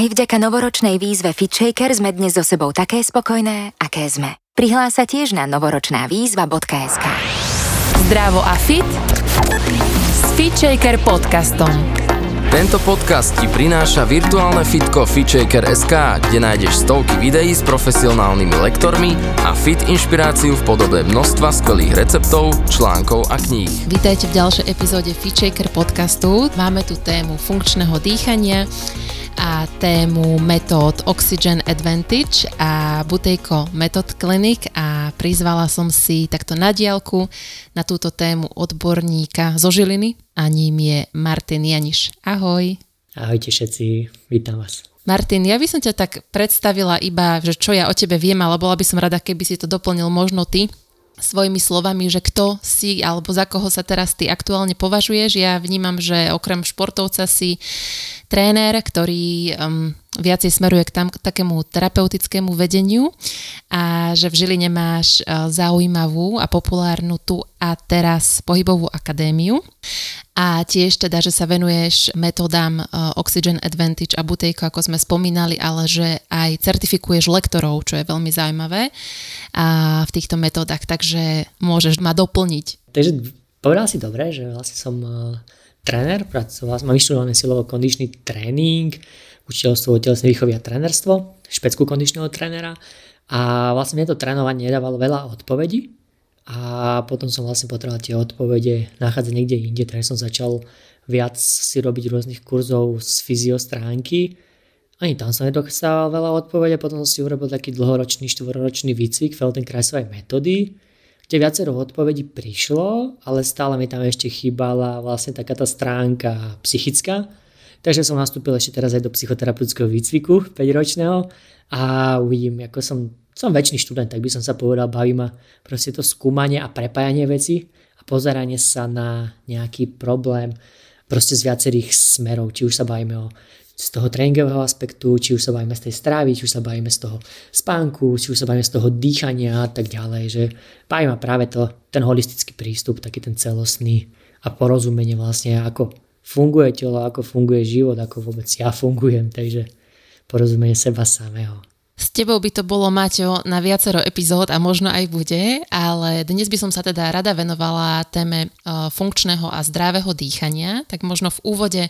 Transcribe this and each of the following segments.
Aj vďaka novoročnej výzve FitShaker sme dnes so sebou také spokojné, aké sme. Prihlás sa tiež na novoročná výzva.sk. Zdravo a fit s FitShaker podcastom. Tento podcast ti prináša virtuálne fitko FitShaker.sk, kde nájdeš stovky videí s profesionálnymi lektormi a fit inšpiráciu v podobe množstva skvelých receptov, článkov a kníh. Vítajte v ďalšej epizóde FitShaker podcastu. Máme tu tému funkčného dýchania a tému metód Oxygen Advantage a Butejko Method Clinic a prizvala som si takto na diálku na túto tému odborníka zo Žiliny a ním je Martin Janiš. Ahoj. Ahojte všetci, vítam vás. Martin, ja by som ťa tak predstavila iba, že čo ja o tebe viem, ale bola by som rada, keby si to doplnil možno ty svojimi slovami, že kto si alebo za koho sa teraz ty aktuálne považuješ. Ja vnímam, že okrem športovca si tréner, ktorý um, viacej smeruje k, tam, k takému terapeutickému vedeniu a že v Žiline máš uh, zaujímavú a populárnu tu a teraz pohybovú akadémiu a tiež teda, že sa venuješ metodám uh, Oxygen Advantage a Butejko, ako sme spomínali, ale že aj certifikuješ lektorov, čo je veľmi zaujímavé a v týchto metódach, takže môžeš ma doplniť. Takže povedal si dobre, že vlastne som uh tréner, pracoval, mám vyštudované silovo-kondičný tréning, učiteľstvo telesnej výchovy a trénerstvo, špeckú kondičného trénera a vlastne mne to trénovanie nedávalo veľa odpovedí a potom som vlastne potreboval tie odpovede nachádzať niekde inde, takže som začal viac si robiť rôznych kurzov z fyziostránky. Ani tam som nedostával veľa odpovede, potom som si urobil taký dlhoročný, štvororočný výcvik Feldenkraisovej metódy, kde viacero odpovedí prišlo, ale stále mi tam ešte chýbala vlastne taká tá stránka psychická. Takže som nastúpil ešte teraz aj do psychoterapeutického výcviku 5-ročného a uvidím, ako som, som väčší študent, tak by som sa povedal, baví ma proste to skúmanie a prepájanie veci a pozeranie sa na nejaký problém proste z viacerých smerov, či už sa bavíme o z toho tréningového aspektu, či už sa bavíme z tej strávy, či už sa bavíme z toho spánku, či už sa bavíme z toho dýchania a tak ďalej, že baví ma práve to, ten holistický prístup, taký ten celostný a porozumenie vlastne, ako funguje telo, ako funguje život, ako vôbec ja fungujem, takže porozumenie seba samého. S tebou by to bolo, Maťo, na viacero epizód a možno aj bude, ale dnes by som sa teda rada venovala téme e, funkčného a zdravého dýchania, tak možno v úvode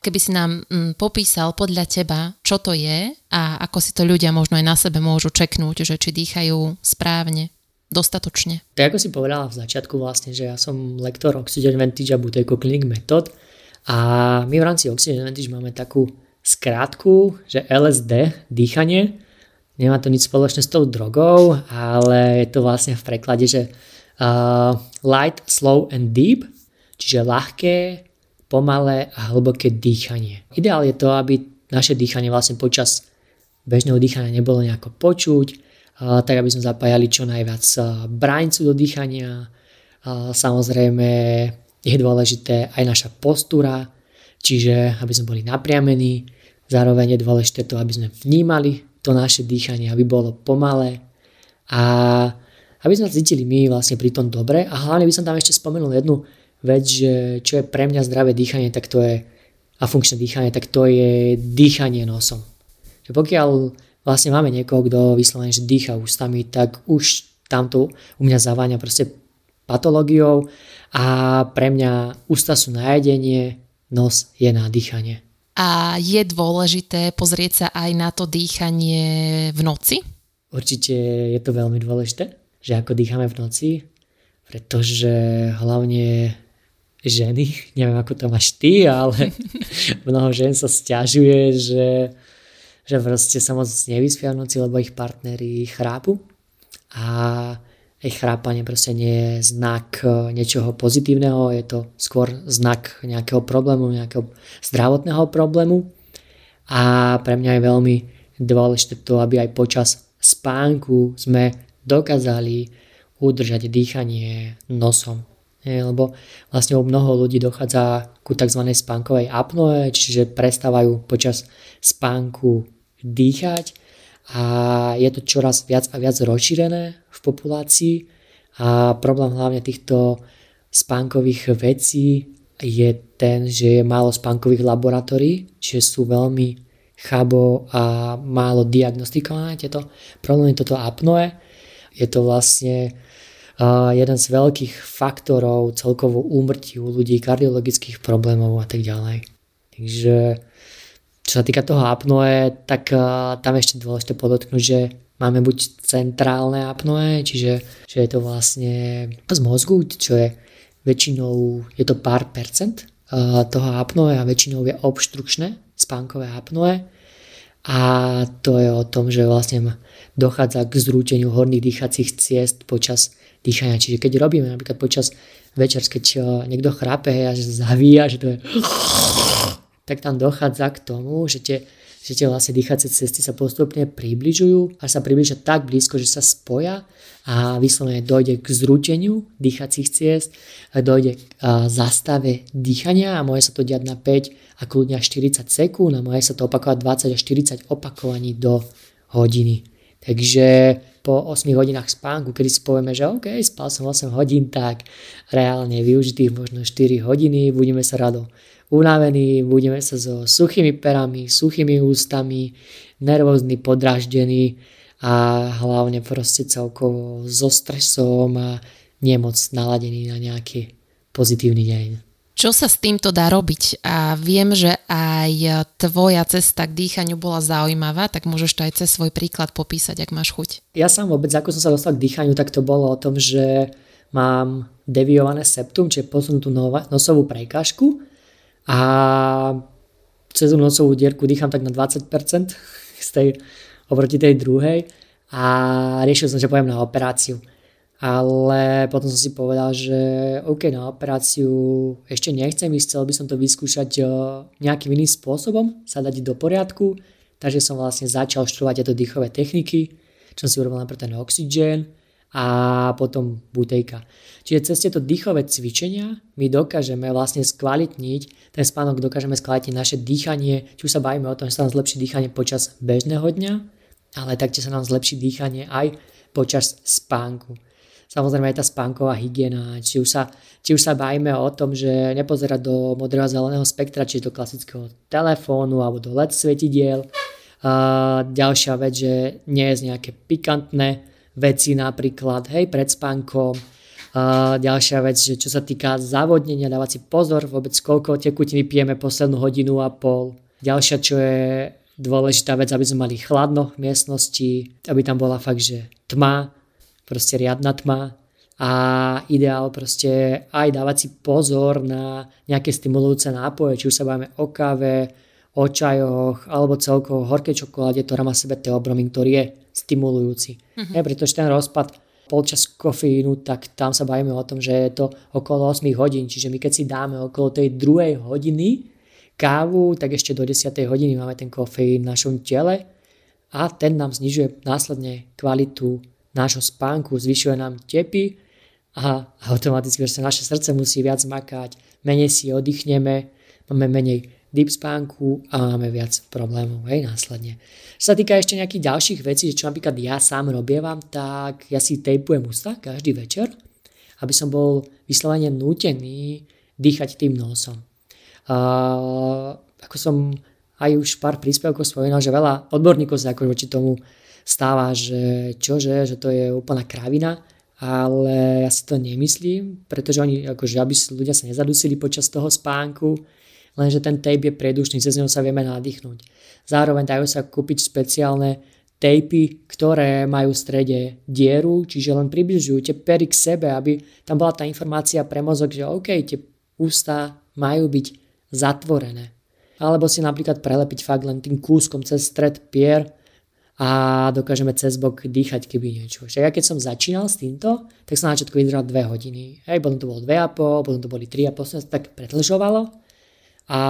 keby si nám mm, popísal podľa teba, čo to je a ako si to ľudia možno aj na sebe môžu čeknúť, že či dýchajú správne, dostatočne. Tak ako si povedala v začiatku vlastne, že ja som lektor Oxygen Advantage a Buteco Clinic Method a my v rámci Oxygen Advantage máme takú skrátku, že LSD, dýchanie, nemá to nič spoločné s tou drogou, ale je to vlastne v preklade, že uh, light, slow and deep, čiže ľahké, pomalé a hlboké dýchanie. Ideál je to, aby naše dýchanie vlastne počas bežného dýchania nebolo nejako počuť, tak aby sme zapájali čo najviac bráňcu do dýchania. Samozrejme je dôležité aj naša postúra, čiže aby sme boli napriamení, zároveň je dôležité to, aby sme vnímali to naše dýchanie, aby bolo pomalé a aby sme cítili my vlastne pri tom dobre. A hlavne by som tam ešte spomenul jednu vec, že čo je pre mňa zdravé dýchanie, tak to je a funkčné dýchanie, tak to je dýchanie nosom. Že pokiaľ vlastne máme niekoho, kto vyslovene, že dýcha ústami, tak už tamto u mňa zaváňa proste patológiou a pre mňa ústa sú na jedenie, nos je na dýchanie. A je dôležité pozrieť sa aj na to dýchanie v noci? Určite je to veľmi dôležité, že ako dýchame v noci, pretože hlavne ženy, neviem ako to máš ty, ale mnoho žen sa stiažuje, že, že proste sa moc nevyspia v noci, lebo ich partnery chrápu a ich chrápanie proste nie je znak e, niečoho pozitívneho, je to skôr znak nejakého problému, nejakého zdravotného problému a pre mňa je veľmi dôležité to, aby aj počas spánku sme dokázali udržať dýchanie nosom lebo vlastne u mnoho ľudí dochádza ku tzv. spánkovej apnoe, čiže prestávajú počas spánku dýchať a je to čoraz viac a viac rozšírené v populácii a problém hlavne týchto spánkových vecí je ten, že je málo spánkových laboratórií, čiže sú veľmi chabo a málo diagnostikované tieto problémy, toto apnoe. Je to vlastne jeden z veľkých faktorov celkovo úmrtí u ľudí, kardiologických problémov a tak ďalej. Takže čo sa týka toho apnoe, tak uh, tam ešte dôležité podotknúť, že máme buď centrálne apnoe, čiže že je to vlastne z mozgu, čo je väčšinou, je to pár percent uh, toho apnoe a väčšinou je obštrukčné spánkové apnoe. A to je o tom, že vlastne dochádza k zrúteniu horných dýchacích ciest počas dýchania. Čiže keď robíme napríklad počas večer, keď uh, niekto chrápe a zavíja, že to je tak tam dochádza k tomu, že tie, že tie vlastne dýchacie cesty sa postupne približujú a sa približia tak blízko, že sa spoja a vyslovene dojde k zrúteniu dýchacích ciest, dojde k zastave dýchania a môže sa to diať na 5 a kľudne 40 sekúnd a môže sa to opakovať 20 až 40 opakovaní do hodiny. Takže po 8 hodinách spánku, kedy si povieme, že OK, spal som 8 hodín, tak reálne využitých možno 4 hodiny, budeme sa rado unavení, budeme sa so suchými perami, suchými ústami, nervózny, podráždený a hlavne proste celkovo so stresom a nemoc naladený na nejaký pozitívny deň. Čo sa s týmto dá robiť? A viem, že aj tvoja cesta k dýchaniu bola zaujímavá, tak môžeš to aj cez svoj príklad popísať, ak máš chuť. Ja sám vôbec, ako som sa dostal k dýchaniu, tak to bolo o tom, že mám deviované septum, čiže posunutú nosovú prekážku a cez nosovú dierku dýcham tak na 20% z tej, oproti tej druhej. A riešil som, že pojem na operáciu. Ale potom som si povedal, že OK, na operáciu ešte nechcem ísť, chcel by som to vyskúšať eh, nejakým iným spôsobom, sa dať do poriadku, takže som vlastne začal študovať tieto dýchové techniky, čo som si urobil napríklad ten oxygen, a potom butejka. Čiže cez tieto dýchové cvičenia my dokážeme vlastne skvalitniť, ten spánok dokážeme skvalitniť naše dýchanie, či už sa bavíme o tom, že sa nám zlepší dýchanie počas bežného dňa, ale taktiež sa nám zlepší dýchanie aj počas spánku. Samozrejme aj tá spánková hygiena, či už, sa, či už sa bavíme o tom, že nepozerať do modrého zeleného spektra, či do klasického telefónu alebo do LED svetidiel. A ďalšia vec, že nie je nejaké pikantné, veci napríklad, hej, pred spánkom. A ďalšia vec, že čo sa týka zavodnenia, dávať si pozor vôbec, koľko tekutín vypijeme poslednú hodinu a pol. Ďalšia, čo je dôležitá vec, aby sme mali chladno v miestnosti, aby tam bola fakt, že tma, proste riadna tma a ideál proste aj dávať si pozor na nejaké stimulujúce nápoje, či už sa bavíme o káve, o čajoch alebo celkovo horkej čokoláde, ktorá má sebe teobromin, ktorý je stimulujúci. Uh-huh. Ja, pretože ten rozpad polčas kofeínu, tak tam sa bavíme o tom, že je to okolo 8 hodín, čiže my keď si dáme okolo tej druhej hodiny kávu, tak ešte do 10. hodiny máme ten kofeín v našom tele a ten nám znižuje následne kvalitu nášho spánku, zvyšuje nám tepy a automaticky že naše srdce musí viac makať, menej si oddychneme, máme menej deep spánku a máme viac problémov hej, následne. Čo sa týka ešte nejakých ďalších vecí, čo napríklad ja sám robievam, tak ja si tejpujem ústa každý večer, aby som bol vyslovene nútený dýchať tým nosom. Uh, ako som aj už pár príspevkov spomínal, že veľa odborníkov sa ako voči tomu stáva, že čože, že to je úplná kravina, ale ja si to nemyslím, pretože oni, akože aby ľudia sa nezadusili počas toho spánku, lenže ten tape je predušný, cez neho sa vieme nadýchnuť. Zároveň dajú sa kúpiť špeciálne tejpy, ktoré majú v strede dieru, čiže len približujú tie pery k sebe, aby tam bola tá informácia pre mozog, že OK, tie ústa majú byť zatvorené. Alebo si napríklad prelepiť fakt len tým kúskom cez stred pier a dokážeme cez bok dýchať, keby niečo. Však ja keď som začínal s týmto, tak som na začiatku vydržal 2 hodiny. Hej, potom to bolo 2,5, potom to boli 3,5, som sa tak pretlžovalo a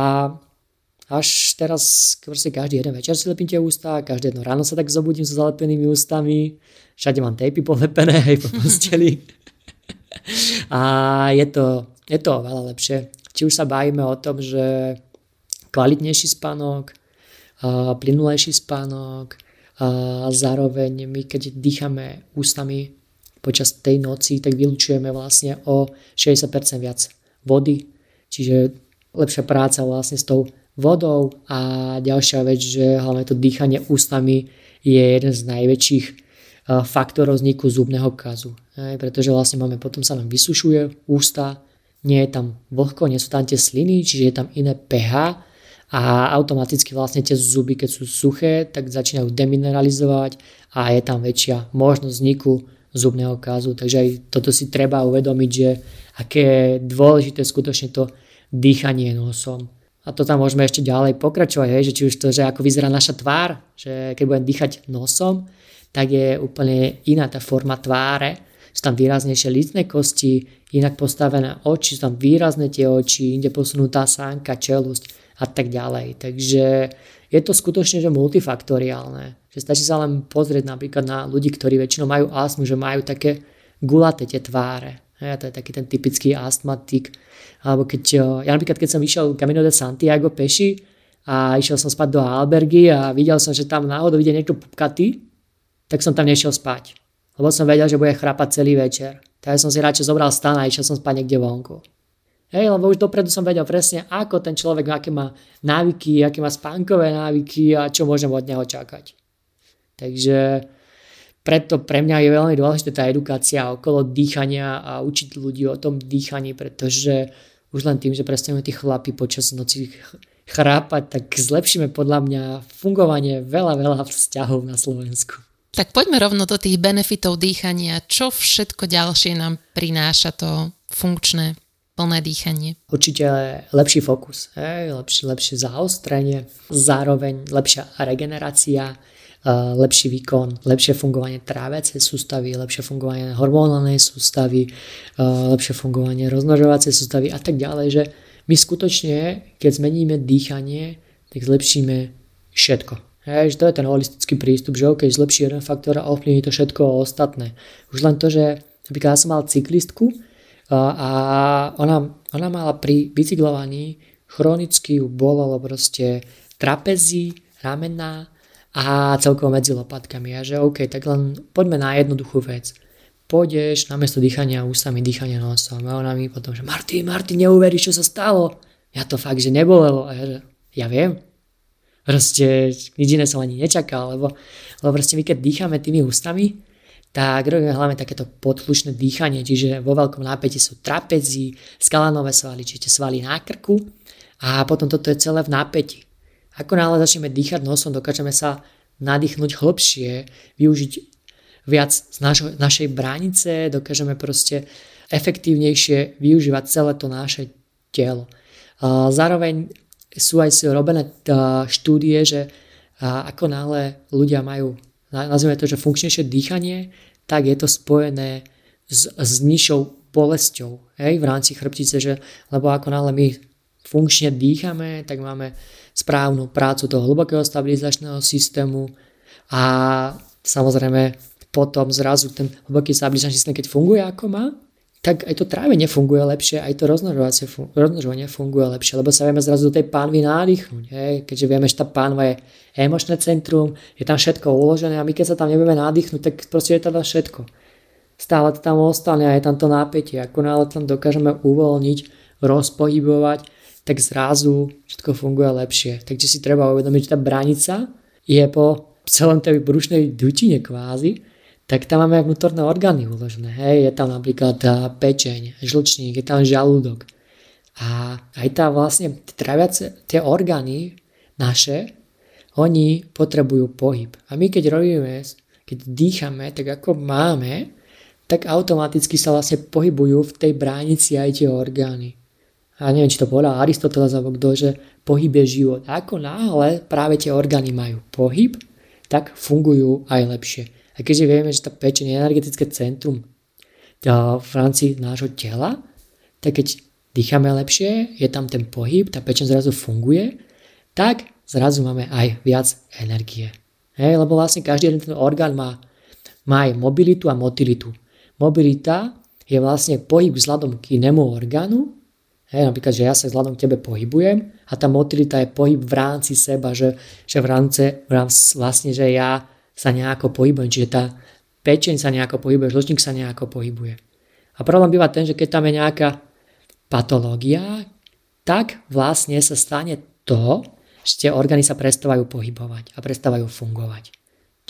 až teraz proste každý jeden večer si lepím tie ústa, každé jedno ráno sa tak zobudím so zalepenými ústami, všade mám tejpy polepené aj po posteli. a je to, je to oveľa lepšie. Či už sa bavíme o tom, že kvalitnejší spánok, plynulejší spánok, a zároveň my keď dýchame ústami počas tej noci, tak vylučujeme vlastne o 60% viac vody, čiže lepšia práca vlastne s tou vodou a ďalšia vec, že hlavne to dýchanie ústami je jeden z najväčších faktorov vzniku zubného kazu. Pretože vlastne máme, potom sa nám vysušuje ústa, nie je tam vlhko, nie sú tam tie sliny, čiže je tam iné pH a automaticky vlastne tie zuby, keď sú suché, tak začínajú demineralizovať a je tam väčšia možnosť vzniku zubného kazu. Takže aj toto si treba uvedomiť, že aké dôležité skutočne to dýchanie nosom. A to tam môžeme ešte ďalej pokračovať, hej, že či už to, že ako vyzerá naša tvár, že keď budem dýchať nosom, tak je úplne iná tá forma tváre, sú tam výraznejšie lícne kosti, inak postavené oči, sú tam výrazné tie oči, inde posunutá sánka, čelusť a tak ďalej. Takže je to skutočne že multifaktoriálne. Že stačí sa len pozrieť napríklad na ľudí, ktorí väčšinou majú astmu, že majú také gulaté tie tváre. Ja, to je taký ten typický astmatik. Alebo keď, ja napríklad, keď som išiel Camino de Santiago peši a išiel som spať do albergy a videl som, že tam náhodou ide niekto pupkatý, tak som tam nešiel spať. Lebo som vedel, že bude chrápať celý večer. Tak som si radšej zobral stan a išiel som spať niekde vonku. Hej, lebo už dopredu som vedel presne, ako ten človek, aké má návyky, aké má spánkové návyky a čo môžem od neho čakať. Takže preto pre mňa je veľmi dôležitá tá edukácia okolo dýchania a učiť ľudí o tom dýchaní, pretože už len tým, že prestaneme tí chlapi počas noci chrápať, tak zlepšíme podľa mňa fungovanie veľa, veľa vzťahov na Slovensku. Tak poďme rovno do tých benefitov dýchania. Čo všetko ďalšie nám prináša to funkčné, plné dýchanie? Určite lepší fokus, hej, lepšie, lepšie zaostrenie, zároveň lepšia regenerácia, lepší výkon, lepšie fungovanie tráviacej sústavy, lepšie fungovanie hormonálnej sústavy, lepšie fungovanie rozmnožovacej sústavy a tak ďalej, že my skutočne, keď zmeníme dýchanie, tak zlepšíme všetko. Hej, že to je ten holistický prístup, že OK, zlepší jeden faktor a ovplyvní to všetko ostatné. Už len to, že napríklad ja som mal cyklistku a ona, ona mala pri bicyklovaní chronicky ju bolelo proste trapezi, ramená, a celkovo medzi lopatkami. A že OK, tak len poďme na jednoduchú vec. Pôjdeš namiesto dýchania ústami, dýchania nosom. A ona mi potom, že Marty, Marty, neuveríš, čo sa stalo. Ja to fakt, že nebolelo. A ja, že ja viem. Proste nič iné som ani nečakal, lebo, lebo proste my keď dýchame tými ústami, tak robíme hlavne takéto podplušné dýchanie, čiže vo veľkom nápätí sú trapezi, skalanové svaly, čiže svaly na krku a potom toto je celé v nápäti. Ako náhle začneme dýchať nosom, dokážeme sa nadýchnuť hlbšie, využiť viac z našo, našej bránice, dokážeme proste efektívnejšie využívať celé to naše telo. Zároveň sú aj robené štúdie, že ako náhle ľudia majú, nazvime to, že funkčnejšie dýchanie, tak je to spojené s, s nižšou bolesťou hej, v rámci chrbtice, že, lebo ako náhle my funkčne dýchame, tak máme správnu prácu toho hlbokého stabilizačného systému a samozrejme potom zrazu ten hlboký stabilizačný systém, keď funguje ako má, tak aj to trávenie funguje lepšie, aj to rozmnožovanie funguje lepšie, lebo sa vieme zrazu do tej pánvy nádychnúť. Hej? Keďže vieme, že tá pánva je emočné centrum, je tam všetko uložené a my keď sa tam nebudeme nádychnúť, tak proste je tam všetko. Stále to tam ostane a je tam to nápätie. Ako náhle tam dokážeme uvoľniť, rozpohybovať, tak zrazu všetko funguje lepšie. Takže si treba uvedomiť, že tá bránica je po celom tej brušnej dutine kvázi, tak tam máme vnútorné orgány uložené. Hej, je tam napríklad pečeň, žlčník, je tam žalúdok. A aj tá vlastne traviace, tie orgány naše, oni potrebujú pohyb. A my keď robíme, keď dýchame, tak ako máme, tak automaticky sa vlastne pohybujú v tej bránici aj tie orgány a neviem, či to povedal Aristoteles alebo kto, že pohyb je život. A ako náhle práve tie orgány majú pohyb, tak fungujú aj lepšie. A keďže vieme, že tá pečeň je energetické centrum v rámci nášho tela, tak keď dýchame lepšie, je tam ten pohyb, tá pečeň zrazu funguje, tak zrazu máme aj viac energie. Hej, lebo vlastne každý jeden ten orgán má, má aj mobilitu a motilitu. Mobilita je vlastne pohyb vzhľadom k inému orgánu Hej, napríklad, že ja sa vzhľadom k tebe pohybujem a tá motilita je pohyb v rámci seba, že, že v, rámci, v rámci vlastne, že ja sa nejako pohybujem, čiže tá pečeň sa nejako pohybuje, žlčník sa nejako pohybuje. A problém býva ten, že keď tam je nejaká patológia, tak vlastne sa stane to, že tie orgány sa prestávajú pohybovať a prestávajú fungovať.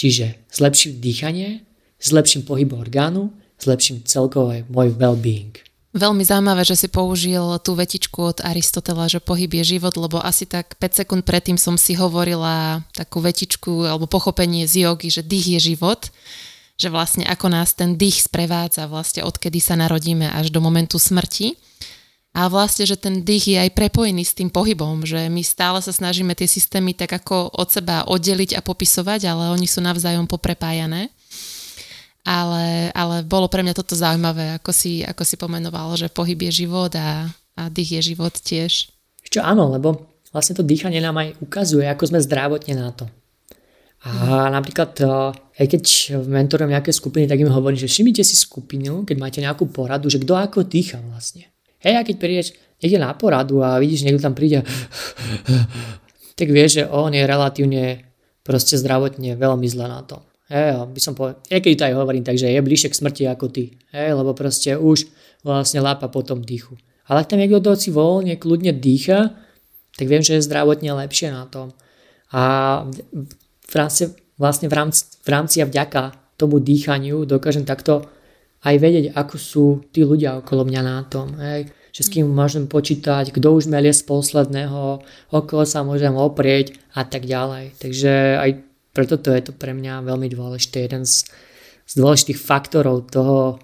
Čiže zlepším dýchanie, zlepším pohyb orgánu, zlepším celkové môj well-being. Veľmi zaujímavé, že si použil tú vetičku od Aristotela, že pohyb je život, lebo asi tak 5 sekúnd predtým som si hovorila takú vetičku alebo pochopenie z jogy, že dých je život, že vlastne ako nás ten dých sprevádza vlastne odkedy sa narodíme až do momentu smrti. A vlastne, že ten dých je aj prepojený s tým pohybom, že my stále sa snažíme tie systémy tak ako od seba oddeliť a popisovať, ale oni sú navzájom poprepájané ale, ale bolo pre mňa toto zaujímavé, ako si, ako si pomenoval, že pohyb je život a, a dých je život tiež. Čo áno, lebo vlastne to dýchanie nám aj ukazuje, ako sme zdravotne na to. A napríklad, eh, aj keď mentorujem nejaké skupiny, tak im hovorím, že všimnite si skupinu, keď máte nejakú poradu, že kto ako dýcha vlastne. Hej, a keď prídeš niekde na poradu a vidíš, niekto tam príde, tak vieš, že on je relatívne proste zdravotne veľmi zle na to. Hej, by som povedal, keď to aj hovorím, takže je bližšie k smrti ako ty. Hej, lebo proste už vlastne lápa po tom dýchu. Ale ak tam niekto si voľne, kľudne dýcha, tak viem, že je zdravotne lepšie na tom. A v rámci, vlastne v rámci, v rámci a vďaka tomu dýchaniu dokážem takto aj vedieť, ako sú tí ľudia okolo mňa na tom. Hej. Že s kým môžem počítať, kto už melie z posledného, okolo sa môžem oprieť a tak ďalej. Takže aj preto to je to pre mňa veľmi dôležité, jeden z, z dôležitých faktorov toho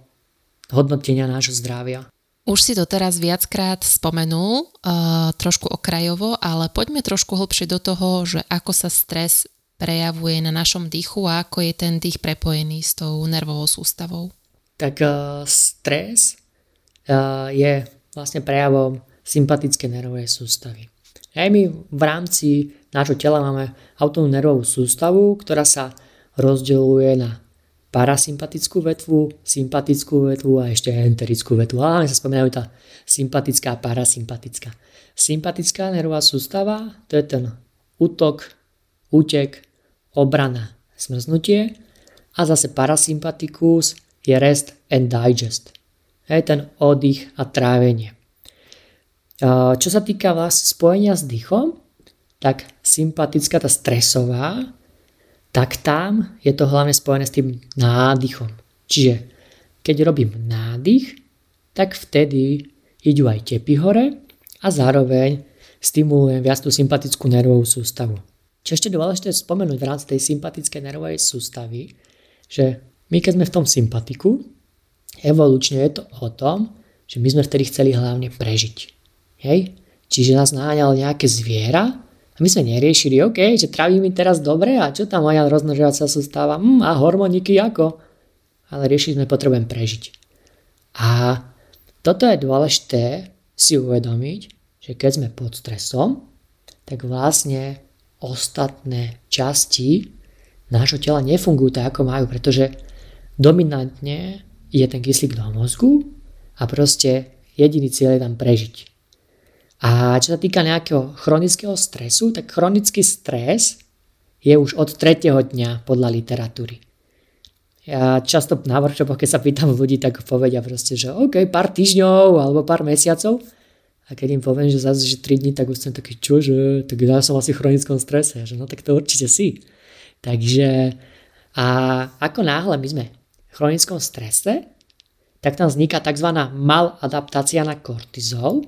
hodnotenia nášho zdravia. Už si to teraz viackrát spomenul, uh, trošku okrajovo, ale poďme trošku hlbšie do toho, že ako sa stres prejavuje na našom dýchu a ako je ten dých prepojený s tou nervovou sústavou. Tak uh, stres uh, je vlastne prejavom sympatické nervovej sústavy. Aj my v rámci nášho tela máme autonómnu nervovú sústavu, ktorá sa rozdeľuje na parasympatickú vetvu, sympatickú vetvu a ešte enterickú vetvu. Ale sa spomínajú tá sympatická a parasympatická. Sympatická nervová sústava, to je ten útok, útek, obrana, smrznutie a zase parasympatikus je rest and digest. Je ten oddych a trávenie. Čo sa týka vlastne spojenia s dýchom, tak sympatická, tá stresová, tak tam je to hlavne spojené s tým nádychom. Čiže keď robím nádych, tak vtedy idú aj tepy hore a zároveň stimulujem viac tú sympatickú nervovú sústavu. Čo ešte dôležité spomenúť v rámci tej sympatickej nervovej sústavy, že my keď sme v tom sympatiku, evolučne je to o tom, že my sme vtedy chceli hlavne prežiť. Hej? Čiže nás náňal nejaké zviera a my sme neriešili, OK, že traví mi teraz dobre a čo tam moja rozmnožovacia sústava mm, a hormoniky ako. Ale riešiť sme potrebujem prežiť. A toto je dôležité si uvedomiť, že keď sme pod stresom, tak vlastne ostatné časti nášho tela nefungujú tak, ako majú, pretože dominantne je ten kyslík do mozgu a proste jediný cieľ je tam prežiť. A čo sa týka nejakého chronického stresu, tak chronický stres je už od tretieho dňa podľa literatúry. Ja často na workshopoch, keď sa pýtam ľudí, tak povedia proste, že OK, pár týždňov alebo pár mesiacov. A keď im poviem, že zase, že 3 dní, tak už som taký, čože, tak ja som asi v chronickom strese. Že no tak to určite si. Takže a ako náhle my sme v chronickom strese, tak tam vzniká tzv. maladaptácia na kortizol,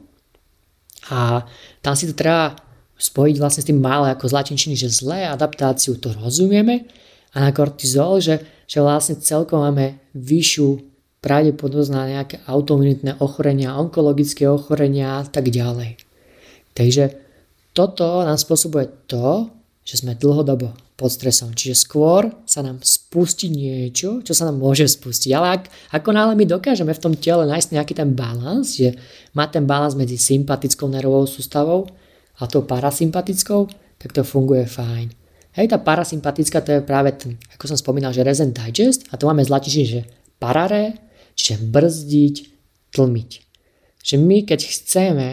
a tam si to treba spojiť vlastne s tým malé ako zlatinčiny, že zlé adaptáciu to rozumieme a na kortizol, že, že vlastne celkom máme vyššiu pravdepodobnosť na nejaké autoimunitné ochorenia, onkologické ochorenia a tak ďalej. Takže toto nám spôsobuje to, že sme dlhodobo pod stresom. Čiže skôr sa nám spustí niečo, čo sa nám môže spustiť. Ale ak, ako náhle my dokážeme v tom tele nájsť nejaký ten balans, že má ten balans medzi sympatickou nervovou sústavou a tou parasympatickou, tak to funguje fajn. Hej, tá parasympatická to je práve ten, ako som spomínal, že resent digest a to máme zlatične, že parare, čiže brzdiť, tlmiť. Že my keď chceme,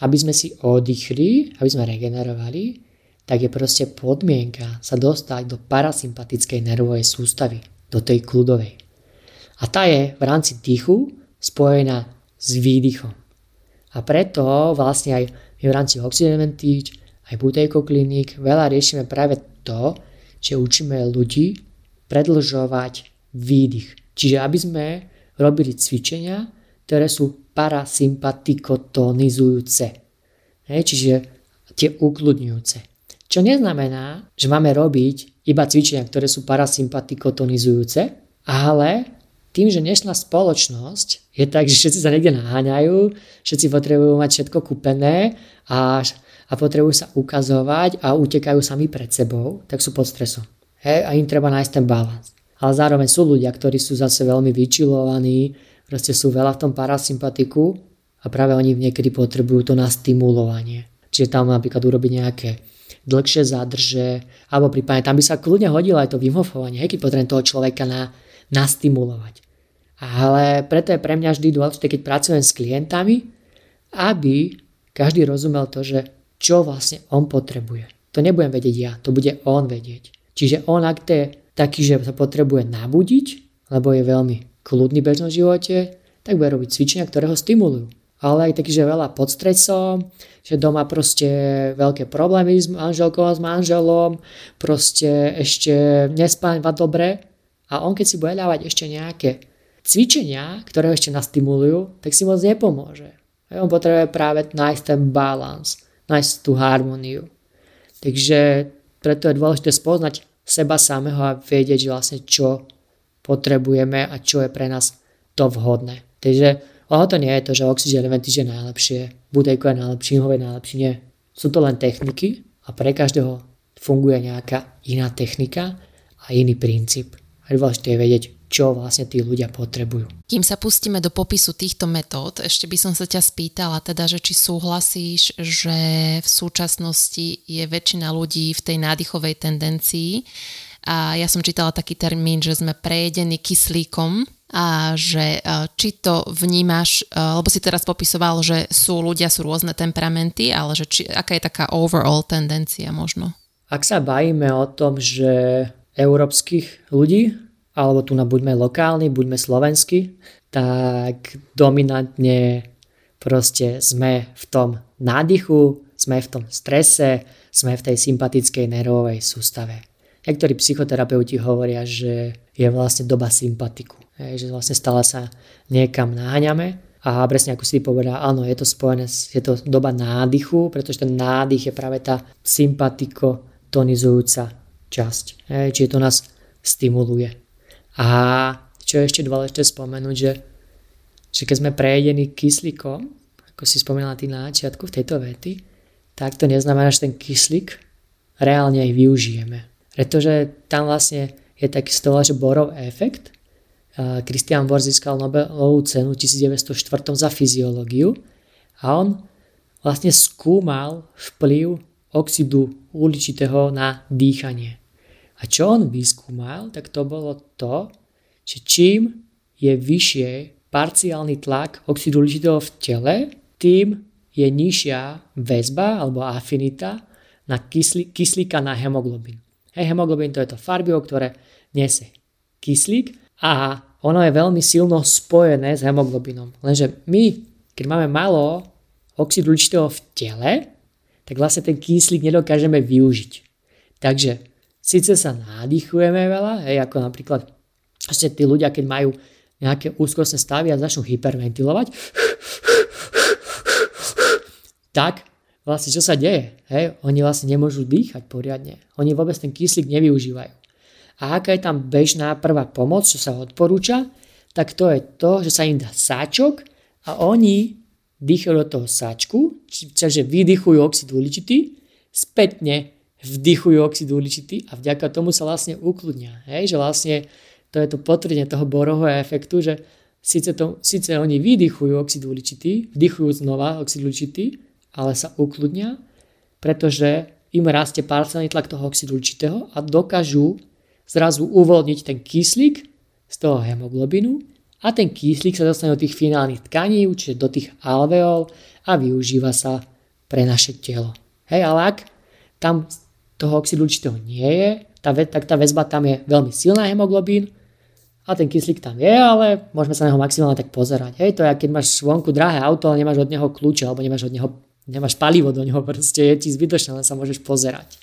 aby sme si oddychli, aby sme regenerovali, tak je proste podmienka sa dostať do parasympatickej nervovej sústavy, do tej kľudovej. A tá je v rámci dýchu spojená s výdychom. A preto vlastne aj my v rámci Oxygen aj Butejko klinik, veľa riešime práve to, že učíme ľudí predlžovať výdych. Čiže aby sme robili cvičenia, ktoré sú parasympatikotonizujúce. Hej, čiže tie ukludňujúce. Čo neznamená, že máme robiť iba cvičenia, ktoré sú parasympatikotonizujúce, ale tým, že dnešná spoločnosť je tak, že všetci sa niekde naháňajú, všetci potrebujú mať všetko kúpené a, a potrebujú sa ukazovať a utekajú sami pred sebou, tak sú pod stresom. Hej, a im treba nájsť ten balans. Ale zároveň sú ľudia, ktorí sú zase veľmi vyčilovaní, proste sú veľa v tom parasympatiku a práve oni niekedy potrebujú to na stimulovanie. Čiže tam napríklad urobiť nejaké dlhšie zádrže, alebo prípadne tam by sa kľudne hodilo aj to vymhofovanie, keď potrebujem toho človeka na, nastimulovať. Ale preto je pre mňa vždy dôležité, keď pracujem s klientami, aby každý rozumel to, že čo vlastne on potrebuje. To nebudem vedieť ja, to bude on vedieť. Čiže on, ak to je taký, že sa potrebuje nabudiť, lebo je veľmi kľudný v bežnom živote, tak bude robiť cvičenia, ktoré ho stimulujú. Ale aj taký, že veľa pod stresom, že doma proste veľké problémy s manželkou a s manželom, proste ešte nespáva dobre a on keď si bude dávať ešte nejaké cvičenia, ktoré ho ešte nastimulujú, tak si moc nepomôže. A on potrebuje práve nájsť ten balans, nájsť tú harmóniu. Takže preto je dôležité spoznať seba samého a vedieť, vlastne čo potrebujeme a čo je pre nás to vhodné. Takže ono to nie je to, že Oxygen Advantage je najlepšie, Budejko je najlepšie, Inhov je najlepšie, nie. Sú to len techniky a pre každého funguje nejaká iná technika a iný princíp. A dôležité je vedieť, čo vlastne tí ľudia potrebujú. Kým sa pustíme do popisu týchto metód, ešte by som sa ťa spýtala teda, že či súhlasíš, že v súčasnosti je väčšina ľudí v tej nádychovej tendencii a ja som čítala taký termín, že sme prejedení kyslíkom a že e, či to vnímaš, e, lebo si teraz popisoval, že sú ľudia, sú rôzne temperamenty, ale že či, aká je taká overall tendencia možno? Ak sa bavíme o tom, že európskych ľudí alebo tu na buďme lokálni, buďme slovenskí, tak dominantne proste sme v tom nádychu, sme v tom strese, sme v tej sympatickej nervovej sústave. Niektorí psychoterapeuti hovoria, že je vlastne doba sympatiku. Hej, že vlastne stále sa niekam náňame a presne ako si povedal, áno, je to spojené, je to doba nádychu, pretože ten nádych je práve tá sympatiko tonizujúca časť. Hej, čiže to nás stimuluje. A čo je ešte dôležité spomenúť, že, že keď sme prejedení kyslíkom, ako si spomínala ty na začiatku v tejto vety, tak to neznamená, že ten kyslík reálne aj využijeme. Pretože tam vlastne je taký z že Borov efekt. Christian Bohr získal Nobelovú cenu v 1904 za fyziológiu a on vlastne skúmal vplyv oxidu uhličitého na dýchanie. A čo on vyskúmal, tak to bolo to, že čím je vyššie parciálny tlak oxidu uhličitého v tele, tým je nižšia väzba alebo afinita na kyslí, kyslíka na hemoglobin. Hej, hemoglobin to je to farbivo, ktoré nese kyslík a ono je veľmi silno spojené s hemoglobinom. Lenže my, keď máme málo oxidu uhličitého v tele, tak vlastne ten kyslík nedokážeme využiť. Takže síce sa nádychujeme veľa, hej, ako napríklad vlastne tí ľudia, keď majú nejaké úzkostné stavy a začnú hyperventilovať, tak vlastne čo sa deje? Hej? Oni vlastne nemôžu dýchať poriadne. Oni vôbec ten kyslík nevyužívajú. A aká je tam bežná prvá pomoc, čo sa odporúča, tak to je to, že sa im dá sáčok a oni dýchajú do toho sáčku, čiže vydychujú oxid uhličitý, spätne vdychujú oxid uhličitý a vďaka tomu sa vlastne ukludnia. Hej? Že vlastne to je to potvrdenie toho borového efektu, že síce, to, síce oni vydychujú oxid uhličitý, vdychujú znova oxid uhličitý, ale sa ukludnia, pretože im rastie parciálny tlak toho oxidu uhličitého a dokážu zrazu uvoľniť ten kyslík z toho hemoglobinu a ten kyslík sa dostane do tých finálnych tkaní, čiže do tých alveol a využíva sa pre naše telo. Hej, ale ak tam toho oxidu určitého nie je, tá, tak tá väzba tam je veľmi silná hemoglobín a ten kyslík tam je, ale môžeme sa na neho maximálne tak pozerať. Hej, to je, keď máš vonku drahé auto, ale nemáš od neho kľúče alebo nemáš od neho nemáš palivo do neho, proste je ti zbytočné, len sa môžeš pozerať.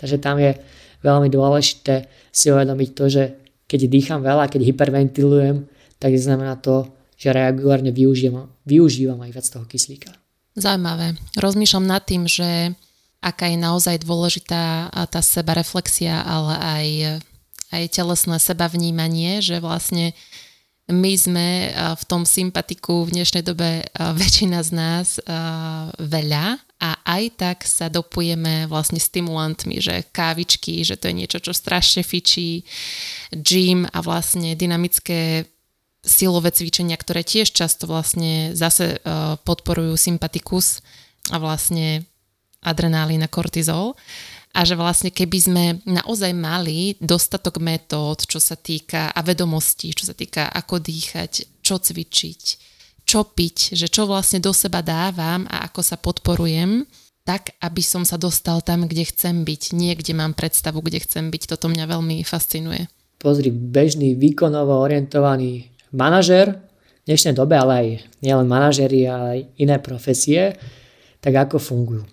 Takže tam je veľmi dôležité si uvedomiť to, že keď dýcham veľa, keď hyperventilujem, tak znamená to, že regulárne využívam, využívam aj viac toho kyslíka. Zaujímavé. Rozmýšľam nad tým, že aká je naozaj dôležitá tá sebareflexia, ale aj, aj telesné sebavnímanie, že vlastne my sme v tom sympatiku v dnešnej dobe väčšina z nás veľa a aj tak sa dopujeme vlastne stimulantmi, že kávičky, že to je niečo, čo strašne fičí, gym a vlastne dynamické silové cvičenia, ktoré tiež často vlastne zase podporujú sympatikus a vlastne adrenálin a kortizol. A že vlastne keby sme naozaj mali dostatok metód, čo sa týka a vedomostí, čo sa týka ako dýchať, čo cvičiť, čo piť, že čo vlastne do seba dávam a ako sa podporujem, tak, aby som sa dostal tam, kde chcem byť. Nie, kde mám predstavu, kde chcem byť. Toto mňa veľmi fascinuje. Pozri, bežný výkonovo orientovaný manažer v dnešnej dobe, ale aj nielen manažery, ale aj iné profesie, tak ako fungujú.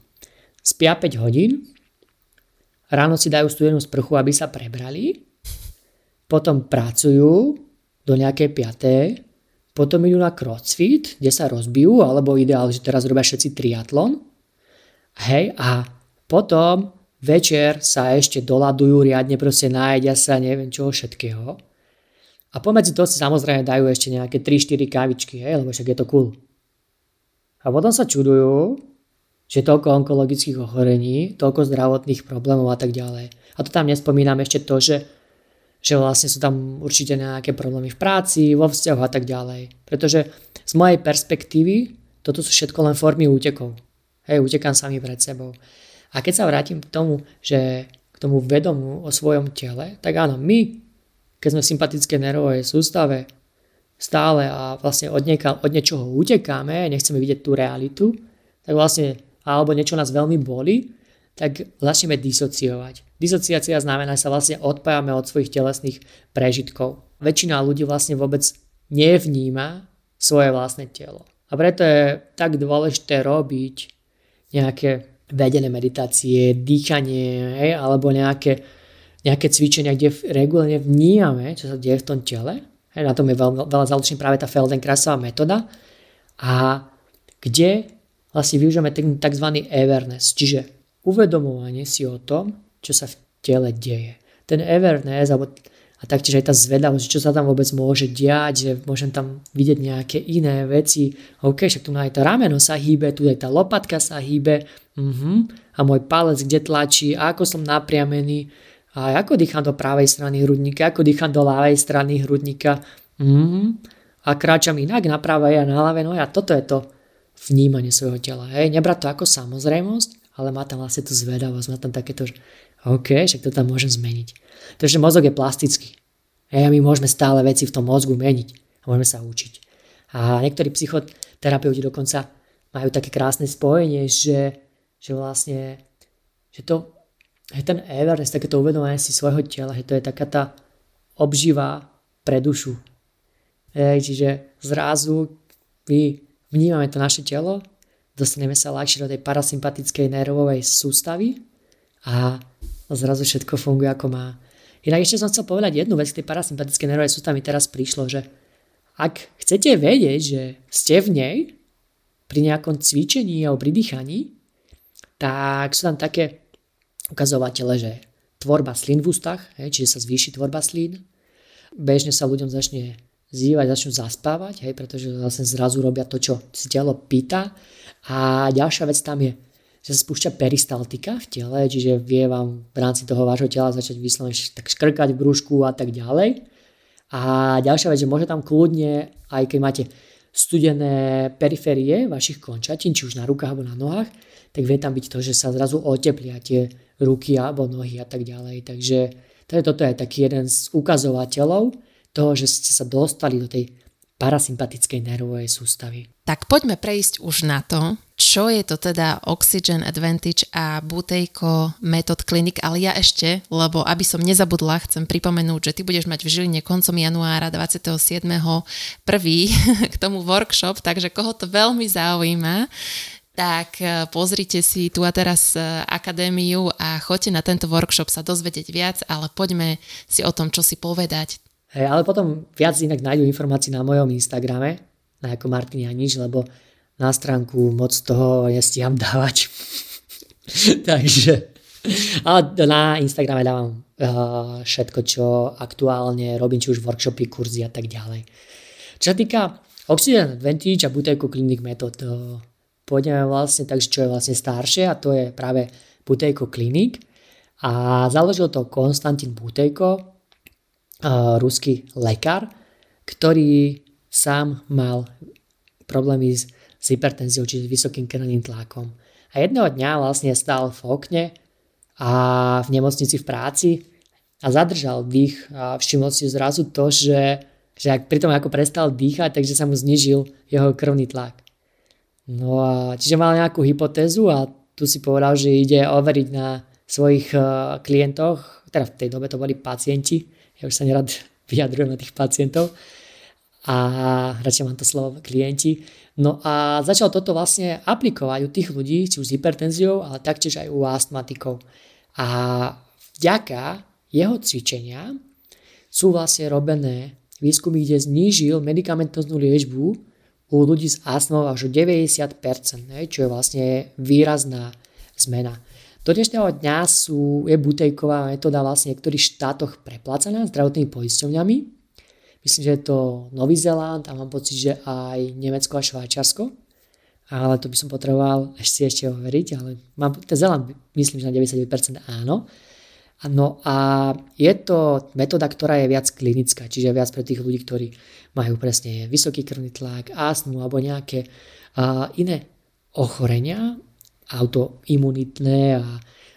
Spia 5 hodín, ráno si dajú studenú sprchu, aby sa prebrali, potom pracujú do nejakej piatej, potom idú na crossfit, kde sa rozbijú, alebo ideál, že teraz robia všetci triatlon. Hej, a potom večer sa ešte doladujú riadne, proste nájedia sa, neviem čoho všetkého. A pomedzi to si samozrejme dajú ešte nejaké 3-4 kávičky, hej, lebo však je to cool. A potom sa čudujú, že toľko onkologických ochorení, toľko zdravotných problémov a tak ďalej. A to tam nespomínam ešte to, že, že vlastne sú tam určite nejaké problémy v práci, vo vzťahu a tak ďalej. Pretože z mojej perspektívy toto sú všetko len formy útekov. Hej, utekám sami pred sebou. A keď sa vrátim k tomu, že k tomu vedomu o svojom tele, tak áno, my, keď sme v sympatické nervovej sústave stále a vlastne od, nieka, od niečoho utekáme, nechceme vidieť tú realitu, tak vlastne alebo niečo nás veľmi boli, tak začneme disociovať. Disociácia znamená, že sa vlastne odpájame od svojich telesných prežitkov. Väčšina ľudí vlastne vôbec nevníma svoje vlastné telo. A preto je tak dôležité robiť nejaké vedené meditácie, dýchanie, hej, alebo nejaké, nejaké cvičenia, kde regulárne vnímame, čo sa deje v tom tele. Hej, na tom je veľa, veľa založená práve tá Feldenkrassová metóda. A kde vlastne využívame ten tzv. awareness, čiže uvedomovanie si o tom, čo sa v tele deje. Ten awareness, alebo a taktiež aj tá zvedavosť, čo sa tam vôbec môže diať, že môžem tam vidieť nejaké iné veci. OK, však tu aj to rameno sa hýbe, tu aj tá lopatka sa hýbe, uh-huh. a môj palec kde tlačí, a ako som napriamený, a ako dýcham do pravej strany hrudníka, ako dýcham do ľavej strany hrudníka, uh-huh. a kráčam inak na pravej a na ľavej, no a toto je to vnímanie svojho tela. Hej, nebrať to ako samozrejmosť, ale má tam vlastne tú zvedavosť, má tam takéto, OK, však to tam môžem zmeniť. Takže mozog je plastický. A my môžeme stále veci v tom mozgu meniť a môžeme sa učiť. A niektorí psychoterapeuti dokonca majú také krásne spojenie, že, že vlastne že to, že ten awareness, takéto uvedomenie si svojho tela, že to je taká tá obživa pre dušu. Hej, čiže zrazu vy vnímame to naše telo, dostaneme sa ľahšie do tej parasympatickej nervovej sústavy a zrazu všetko funguje ako má. Inak ešte som chcel povedať jednu vec k tej parasympatickej nervovej sústavy teraz prišlo, že ak chcete vedieť, že ste v nej pri nejakom cvičení alebo pri dýchaní, tak sú tam také ukazovatele, že tvorba slín v ústach, čiže sa zvýši tvorba slín, bežne sa ľuďom začne zývať, začnú zaspávať, hej, pretože vlastne zrazu robia to, čo si telo pýta. A ďalšia vec tam je, že sa spúšťa peristaltika v tele, čiže vie vám v rámci toho vášho tela začať vyslovene tak škrkať v brúšku a tak ďalej. A ďalšia vec, že môže tam kľudne, aj keď máte studené periférie vašich končatín, či už na rukách alebo na nohách, tak vie tam byť to, že sa zrazu oteplia tie ruky alebo nohy a tak ďalej. Takže toto je taký jeden z ukazovateľov, toho, že ste sa dostali do tej parasympatickej nervovej sústavy. Tak poďme prejsť už na to, čo je to teda Oxygen Advantage a Butejko Method Clinic, ale ja ešte, lebo aby som nezabudla, chcem pripomenúť, že ty budeš mať v Žiline koncom januára 27. prvý k tomu workshop, takže koho to veľmi zaujíma, tak e, pozrite si tu a teraz e, akadémiu a choďte na tento workshop sa dozvedieť viac, ale poďme si o tom, čo si povedať. Hey, ale potom viac inak nájdú informácií na mojom Instagrame, na ako Martin Janiš, lebo na stránku moc toho nestíham dávať. Takže ale na Instagrame dávam uh, všetko, čo aktuálne robím, či už workshopy, kurzy a tak ďalej. Čo sa týka Oxygen Advantage a Butejko Clinic Method, uh, pôjdeme vlastne tak, čo je vlastne staršie a to je práve Butejko Klinik. A založil to Konstantin Butejko, uh, ruský lekár, ktorý sám mal problémy s, s hypertenziou, čiže vysokým krvným tlakom. A jedného dňa vlastne stál v okne a v nemocnici v práci a zadržal dých a všimol si zrazu to, že, že ak pri tom ako prestal dýchať, takže sa mu znižil jeho krvný tlak. No a čiže mal nejakú hypotézu a tu si povedal, že ide overiť na svojich eh, klientoch, teda v tej dobe to boli pacienti, ja už sa nerad vyjadrujem na tých pacientov, a radšej mám to slovo klienti. No a začal toto vlastne aplikovať u tých ľudí, či už s hypertenziou, ale taktiež aj u astmatikov. A vďaka jeho cvičenia sú vlastne robené výskumy, kde znížil medicamentoznú liečbu u ľudí s astmou až o 90%, čo je vlastne výrazná zmena. Do dnešného dňa sú, je butejková metóda vlastne v niektorých štátoch preplácaná zdravotnými poisťovňami. Myslím, že je to Nový Zeland a mám pocit, že aj Nemecko a Švajčiarsko. Ale to by som potreboval ešte ešte overiť, ale mám, ten Zeland myslím, že na 99% áno. No a je to metóda, ktorá je viac klinická, čiže viac pre tých ľudí, ktorí majú presne vysoký krvný tlak, astmu alebo nejaké uh, iné ochorenia, autoimunitné a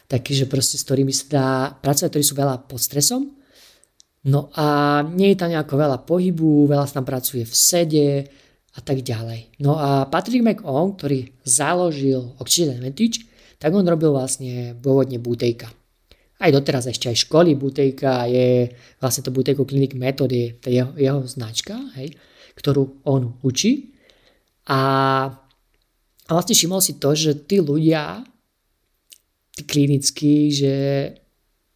také, že proste s ktorými sa dá pracovať, ktorí sú veľa pod stresom. No a nie je tam nejako veľa pohybu, veľa sa tam pracuje v sede a tak ďalej. No a Patrick McOn, ktorý založil Oxygen Advantage, tak on robil vlastne pôvodne butejka aj doteraz ešte aj školy Butejka je, vlastne to Butejko Clinic Method je jeho, jeho značka, hej, ktorú on učí. A, a vlastne všimol si to, že tí ľudia, tí klinickí, že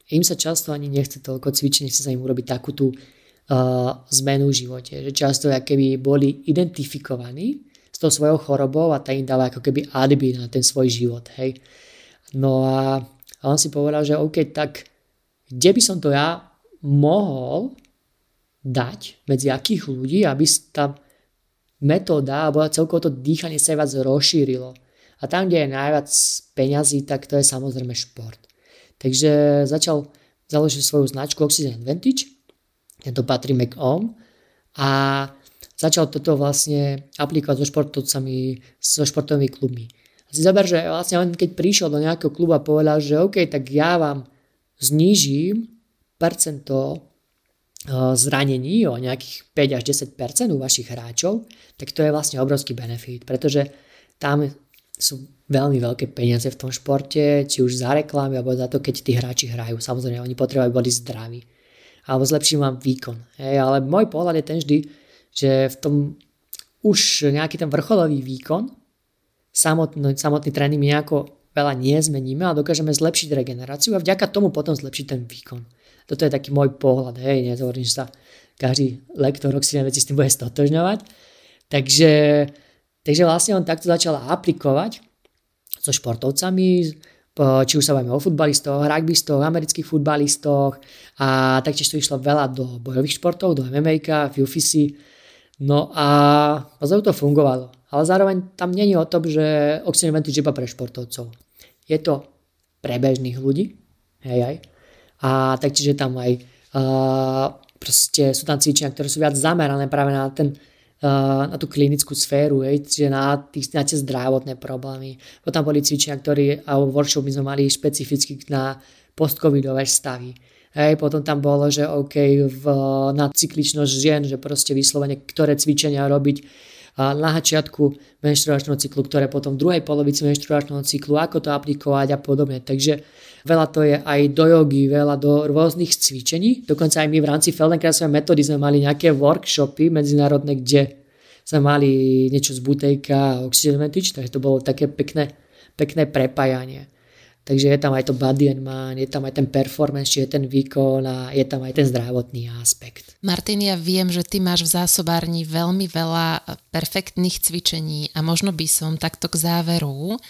im sa často ani nechce toľko cvičiť, nechce sa im urobiť takú tú uh, zmenu v živote. Že často keby boli identifikovaní s tou svojou chorobou a tá im dáva ako keby alibi na ten svoj život. Hej. No a a on si povedal, že OK, tak kde by som to ja mohol dať, medzi akých ľudí, aby tá metóda alebo celkovo to dýchanie sa viac rozšírilo. A tam, kde je najviac peňazí, tak to je samozrejme šport. Takže začal založiť svoju značku Oxygen Advantage, to patrí McOm a začal toto vlastne aplikovať so športovcami, so športovými klubmi. Si zober, že vlastne on keď prišiel do nejakého klubu a povedal, že OK, tak ja vám znížim percento e, zranení o nejakých 5 až 10% u vašich hráčov, tak to je vlastne obrovský benefit, pretože tam sú veľmi veľké peniaze v tom športe, či už za reklamy, alebo za to, keď tí hráči hrajú. Samozrejme, oni potrebujú boli zdraví. Alebo zlepší vám výkon. Hej, ale môj pohľad je ten vždy, že v tom už nejaký ten vrcholový výkon samotný, samotný tréning nejako veľa nezmeníme, ale dokážeme zlepšiť regeneráciu a vďaka tomu potom zlepšiť ten výkon. Toto je taký môj pohľad, hej, nehovorím, že sa každý lektor oxidné veci s tým bude stotožňovať. Takže, takže vlastne on takto začal aplikovať so športovcami, či už sa bavíme o futbalistoch, rugbystoch, amerických futbalistoch a taktiež to išlo veľa do bojových športov, do MMA, v UFC. No a zaujímavé to fungovalo ale zároveň tam není o tom, že Oxygen Advantage iba pre športovcov. Je to pre bežných ľudí, hej, aj. A taktiež je tam aj uh, proste sú tam cvičenia, ktoré sú viac zamerané práve na ten na tú klinickú sféru, hej, čiže na, tých, na tie zdravotné problémy. Potom boli cvičenia, ktoré, alebo workshop my sme mali špecificky na postcovidové stavy. Hej, potom tam bolo, že OK, v, na cykličnosť žien, že proste vyslovene, ktoré cvičenia robiť na začiatku menštruačného cyklu, ktoré potom v druhej polovici menštruačného cyklu, ako to aplikovať a podobne. Takže veľa to je aj do jogy, veľa do rôznych cvičení. Dokonca aj my v rámci Feldenkrausovej metódy sme mali nejaké workshopy medzinárodné, kde sme mali niečo z butejka a oxygen advantage, takže to bolo také pekné, pekné prepájanie. Takže je tam aj to body and mind, je tam aj ten performance, čiže ten výkon a je tam aj ten zdravotný aspekt. Martin, ja viem, že ty máš v zásobárni veľmi veľa perfektných cvičení a možno by som takto k záveru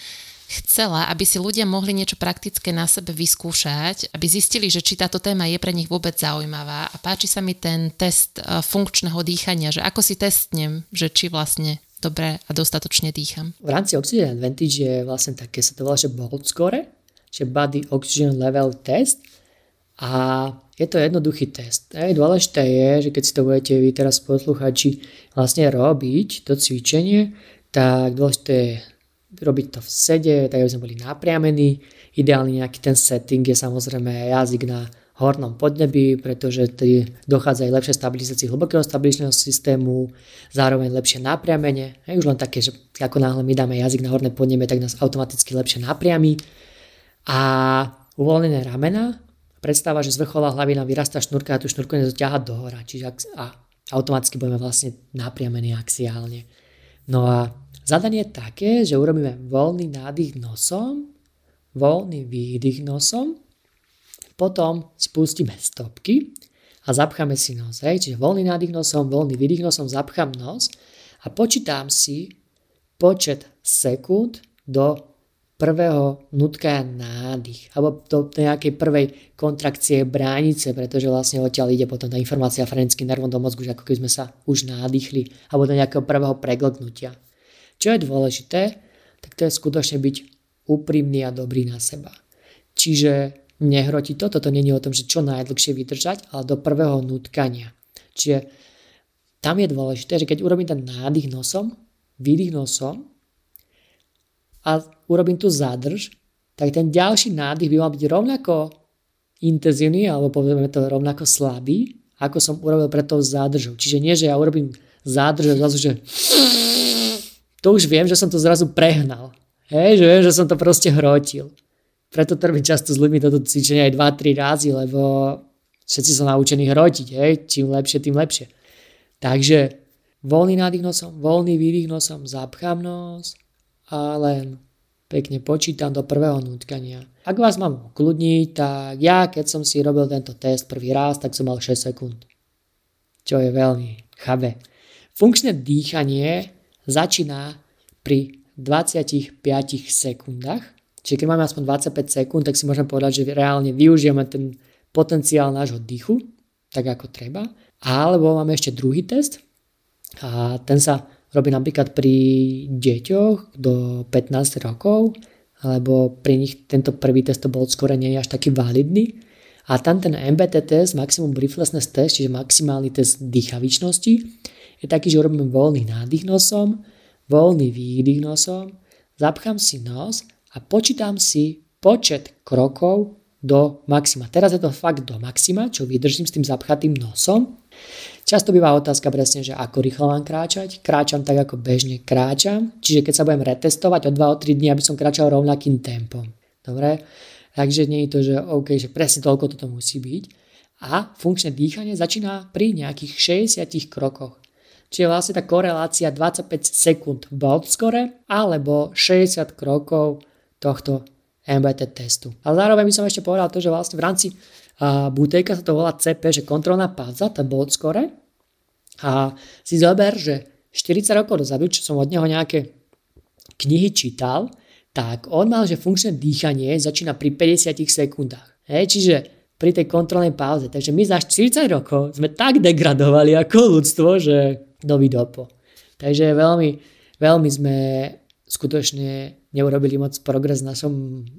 chcela, aby si ľudia mohli niečo praktické na sebe vyskúšať, aby zistili, že či táto téma je pre nich vôbec zaujímavá. A páči sa mi ten test e, funkčného dýchania, že ako si testnem, že či vlastne dobre a dostatočne dýcham. V rámci Oxygen Advantage je vlastne také, sa to volá, že Bolt Score, čiže Body Oxygen Level Test. A je to jednoduchý test. A dôležité je, že keď si to budete vy teraz posluchači vlastne robiť, to cvičenie, tak dôležité je robiť to v sede, tak aby sme boli napriamení. Ideálne nejaký ten setting je samozrejme jazyk na hornom podnebí, pretože tedy dochádza aj lepšie stabilizácii hlbokého stabiličného systému, zároveň lepšie napriamenie. Hej, už len také, že ako náhle my dáme jazyk na horné podnebie, tak nás automaticky lepšie napriamí. A uvoľnené ramena, predstava, že z vrchola hlavy nám vyrastá šnúrka a tú šnúrku ťahať do hora, čiže a automaticky budeme vlastne napriamení axiálne. No a Zadanie je také, že urobíme voľný nádych nosom, voľný výdych nosom, potom spustíme stopky a zapcháme si nos. Hej? Čiže voľný nádych nosom, voľný výdych nosom, zapchám nos a počítam si počet sekúnd do prvého nutka nádych, alebo do nejakej prvej kontrakcie bránice, pretože vlastne odtiaľ ide potom tá informácia frenickým nervom do mozgu, že ako keby sme sa už nádychli, alebo do nejakého prvého preglknutia. Čo je dôležité, tak to je skutočne byť úprimný a dobrý na seba. Čiže nehrotiť to, toto není o tom, že čo najdlhšie vydržať, ale do prvého nutkania. Čiže tam je dôležité, že keď urobím ten nádych nosom, výdych nosom a urobím tu zádrž, tak ten ďalší nádych by mal byť rovnako intenzívny, alebo povieme to rovnako slabý, ako som urobil pre tou zádržou. Čiže nie, že ja urobím zádrž a zrazu, že to už viem, že som to zrazu prehnal. Hej, že viem, že som to proste hrotil. Preto trvím často s ľuďmi toto cvičenie aj 2-3 razy, lebo všetci sú naučení hrotiť, hej, čím lepšie, tým lepšie. Takže voľný nádych nosom, voľný výdych nosom, zapchám nos a len pekne počítam do prvého nutkania. Ak vás mám ukludniť, tak ja, keď som si robil tento test prvý raz, tak som mal 6 sekúnd. Čo je veľmi chabe. Funkčné dýchanie začína pri 25 sekundách. Čiže keď máme aspoň 25 sekúnd, tak si môžeme povedať, že reálne využijeme ten potenciál nášho dýchu, tak ako treba. Alebo máme ešte druhý test a ten sa robí napríklad pri deťoch do 15 rokov, alebo pri nich tento prvý test to bol skôr nie až taký validný. A tam ten MBT test, Maximum Breathlessness test, čiže maximálny test dýchavičnosti, je taký, že urobím voľný nádych nosom, voľný výdych nosom, zapchám si nos a počítam si počet krokov do maxima. Teraz je to fakt do maxima, čo vydržím s tým zapchatým nosom. Často býva otázka presne, že ako rýchlo mám kráčať. Kráčam tak, ako bežne kráčam. Čiže keď sa budem retestovať o 2-3 dní, aby som kráčal rovnakým tempom. Dobre? Takže nie je to, že OK, že presne toľko toto musí byť. A funkčné dýchanie začína pri nejakých 60 krokoch. Čiže vlastne tá korelácia 25 sekúnd bolt score alebo 60 krokov tohto MBT testu. A zároveň by som ešte povedal to, že vlastne v rámci uh, butejka sa to volá CP, že kontrolná páza, ten bolt score. A si zober, že 40 rokov dozadu, čo som od neho nejaké knihy čítal, tak on mal, že funkčné dýchanie začína pri 50 sekundách. Hej, čiže pri tej kontrolnej pauze. Takže my za 40 rokov sme tak degradovali ako ľudstvo, že nový dopo. Takže veľmi, veľmi sme skutočne neurobili moc progres v našom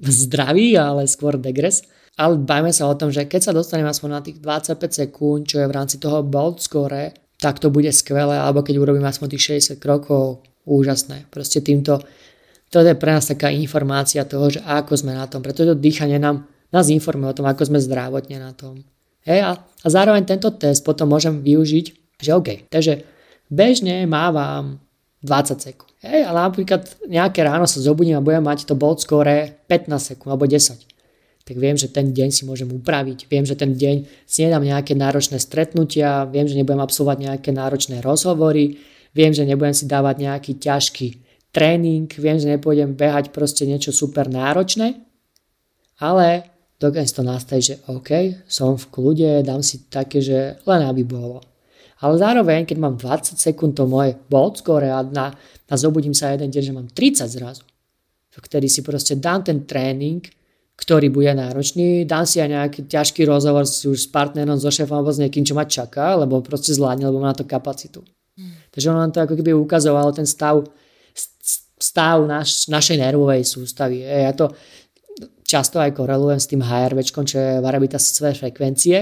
zdraví, ale skôr degres. Ale bajme sa o tom, že keď sa dostaneme aspoň na tých 25 sekúnd, čo je v rámci toho bolt score, tak to bude skvelé, alebo keď urobíme aspoň tých 60 krokov, úžasné. Proste týmto, to je pre nás taká informácia toho, že ako sme na tom, pretože to dýchanie nám, nás informuje o tom, ako sme zdravotne na tom. Hej, a, a zároveň tento test potom môžem využiť, že OK, takže bežne mávam 20 sekúnd. Hej, ale napríklad nejaké ráno sa zobudím a budem mať to bolt score 15 sekúnd alebo 10. Tak viem, že ten deň si môžem upraviť. Viem, že ten deň si nedám nejaké náročné stretnutia, viem, že nebudem absolvovať nejaké náročné rozhovory, viem, že nebudem si dávať nejaký ťažký tréning, viem, že nepôjdem behať proste niečo super náročné, ale dokážem si to nastaviť, že OK, som v kľude, dám si také, že len aby bolo. Ale zároveň, keď mám 20 sekúnd to moje bolt score a na, na zobudím sa jeden deň, že mám 30 zrazu, vtedy si proste dám ten tréning, ktorý bude náročný, dám si aj nejaký ťažký rozhovor s, už s partnerom, so šéfom alebo s niekým, čo ma čaká, lebo proste zvládne, lebo má na to kapacitu. Mm. Takže ono nám to ako keby ukazovalo ten stav, stav naš, našej nervovej sústavy. Ja to často aj korelujem s tým HRV, čo je variabilitasové frekvencie,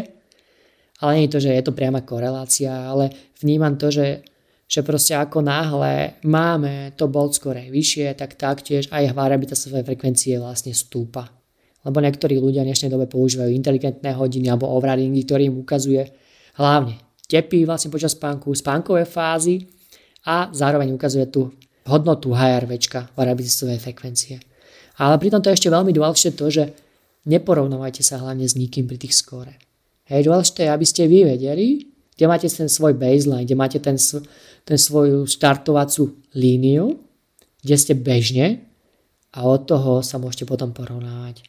ale nie je to, že je to priama korelácia, ale vnímam to, že že proste ako náhle máme to bolt score vyššie, tak taktiež aj variabilitasové frekvencie vlastne stúpa. Lebo niektorí ľudia v dnešnej dobe používajú inteligentné hodiny alebo overridingy, ktorý im ukazuje hlavne tepy vlastne počas spánku, spánkové fázy a zároveň ukazuje tú hodnotu HRV, variabilitasové frekvencie. Ale pritom to je ešte veľmi dôležité to, že neporovnávajte sa hlavne s nikým pri tých skóre. Hej, dôležité je, aby ste vy vedeli, kde máte ten svoj baseline, kde máte ten, ten svoju štartovacú líniu, kde ste bežne a od toho sa môžete potom porovnávať.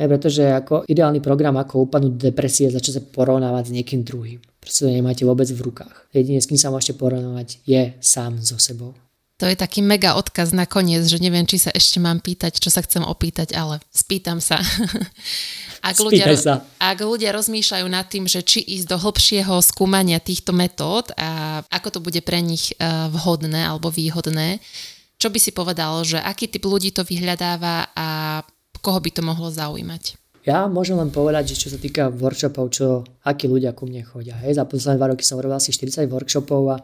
Hej, pretože ako ideálny program, ako upadnúť do depresie, začať sa porovnávať s niekým druhým. Proste to nemáte vôbec v rukách. Jedine, s kým sa môžete porovnávať, je sám so sebou. To je taký mega odkaz na koniec, že neviem, či sa ešte mám pýtať, čo sa chcem opýtať, ale spýtam sa. ak, ľudia, sa. ak ľudia rozmýšľajú nad tým, že či ísť do hĺbšieho skúmania týchto metód a ako to bude pre nich e, vhodné alebo výhodné, čo by si povedal, že aký typ ľudí to vyhľadáva a koho by to mohlo zaujímať? Ja môžem len povedať, že čo sa týka workshopov, čo, akí ľudia ku mne chodia. Hej, za posledné dva roky som robil asi 40 workshopov a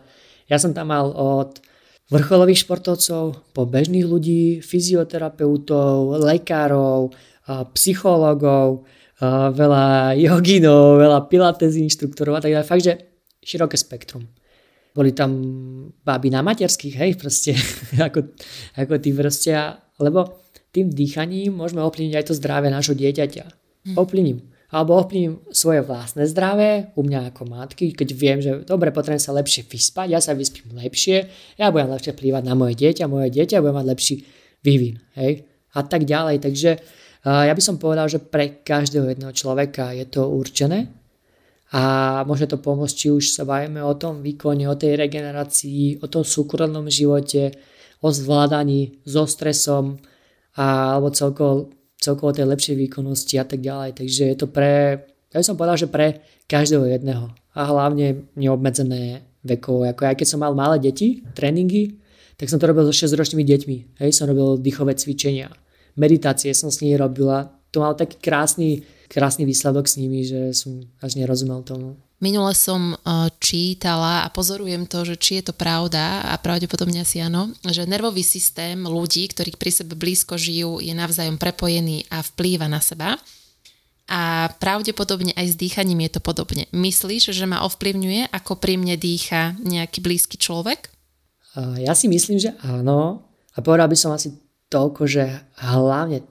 ja som tam mal od vrcholových športovcov, po bežných ľudí, fyzioterapeutov, lekárov, psychológov, veľa joginov, veľa pilates inštruktorov a tak ďalej. Fakt, že široké spektrum. Boli tam báby na materských, hej, proste, ako, ako tí proste, lebo tým dýchaním môžeme ovplyvniť aj to zdravie nášho dieťaťa. Hm. Ovplyvním alebo ovplyvním svoje vlastné zdravie, u mňa ako matky, keď viem, že dobre, potrebujem sa lepšie vyspať, ja sa vyspím lepšie, ja budem lepšie plývať na moje dieťa, moje dieťa bude mať lepší vývin, hej, a tak ďalej. Takže ja by som povedal, že pre každého jedného človeka je to určené a môže to pomôcť, či už sa bavíme o tom výkone, o tej regenerácii, o tom súkromnom živote, o zvládaní so stresom, a, alebo celkovo celkovo tej lepšej výkonnosti a tak ďalej. Takže je to pre, ja by som povedal, že pre každého jedného. A hlavne neobmedzené vekovo. Ako aj keď som mal malé deti, tréningy, tak som to robil so 6-ročnými deťmi. Hej, som robil dýchové cvičenia. Meditácie som s nimi robila. To mal taký krásny, krásny výsledok s nimi, že som až nerozumel tomu. Minule som uh, čítala a pozorujem to, že či je to pravda a pravdepodobne asi áno, že nervový systém ľudí, ktorí pri sebe blízko žijú, je navzájom prepojený a vplýva na seba. A pravdepodobne aj s dýchaním je to podobne. Myslíš, že ma ovplyvňuje, ako pri mne dýcha nejaký blízky človek? Ja si myslím, že áno. A povedal by som asi toľko, že hlavne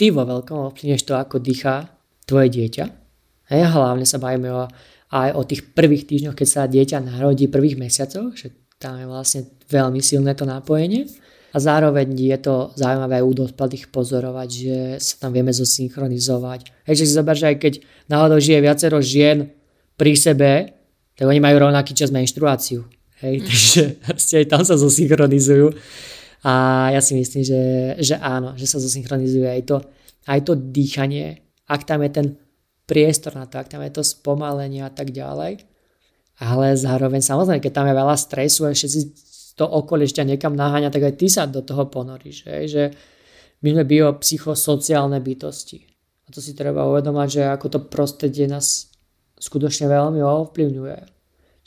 ty vo veľkom ovplyvňuješ to, ako dýcha tvoje dieťa. Ja hlavne sa bavíme o aj o tých prvých týždňoch, keď sa dieťa narodí, prvých mesiacoch, že tam je vlastne veľmi silné to nápojenie. A zároveň je to zaujímavé aj u dospelých pozorovať, že sa tam vieme zosynchronizovať. Hej, že si zober, že aj keď náhodou žije viacero žien pri sebe, tak oni majú rovnaký čas menštruáciu. Hej, mm. takže aj tam sa zosynchronizujú. A ja si myslím, že, že áno, že sa zosynchronizuje aj to, aj to dýchanie. Ak tam je ten priestor na to, ak tam je to spomalenie a tak ďalej. Ale zároveň samozrejme, keď tam je veľa stresu a všetci to okolie ešte niekam naháňa, tak aj ty sa do toho ponoríš. Že, že my sme biopsychosociálne bytosti. A to si treba uvedomať, že ako to prostredie nás skutočne veľmi ovplyvňuje.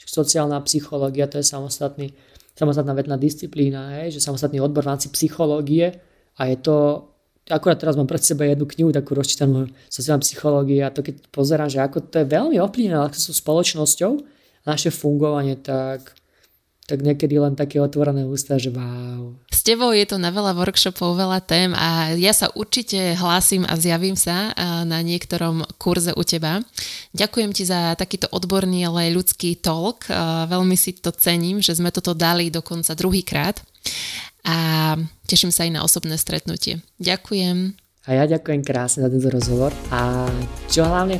Čiže sociálna psychológia to je samostatný, samostatná vedná disciplína, hej, že samostatný odbor v rámci psychológie a je to akurát teraz mám pred sebe jednu knihu takú rozčítanú sociálnej psychológie a to keď pozerám, že ako to je veľmi ovplyvnené so spoločnosťou a naše fungovanie, tak tak niekedy len také otvorené ústa, že wow. S tebou je to na veľa workshopov, veľa tém a ja sa určite hlásim a zjavím sa na niektorom kurze u teba. Ďakujem ti za takýto odborný, ale aj ľudský talk. Veľmi si to cením, že sme toto dali dokonca druhýkrát a teším sa aj na osobné stretnutie. Ďakujem. A ja ďakujem krásne za tento rozhovor a čo hlavne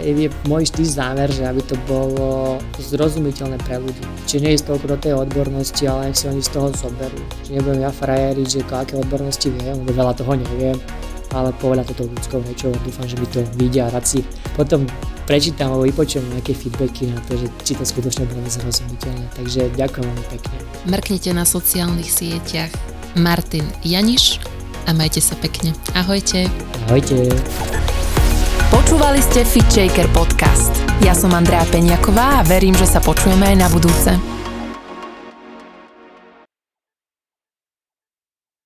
je môj vždy zámer, že aby to bolo zrozumiteľné pre ľudí. Čiže nie je toľko do tej odbornosti, ale nech si oni z toho zoberú. Čiže nebudem ja frajeriť, že aké odbornosti viem, lebo veľa toho neviem, ale povedať toto ľudskou rečou dúfam, že mi to vidia a rád si potom prečítam alebo vypočujem nejaké feedbacky na to, že či to skutočne bolo zrozumiteľné. Takže ďakujem veľmi pekne. Mrknite na sociálnych sieťach Martin Janiš a majte sa pekne. Ahojte. Ahojte. Počúvali ste Fit Shaker podcast. Ja som Andrea Peňaková a verím, že sa počujeme aj na budúce.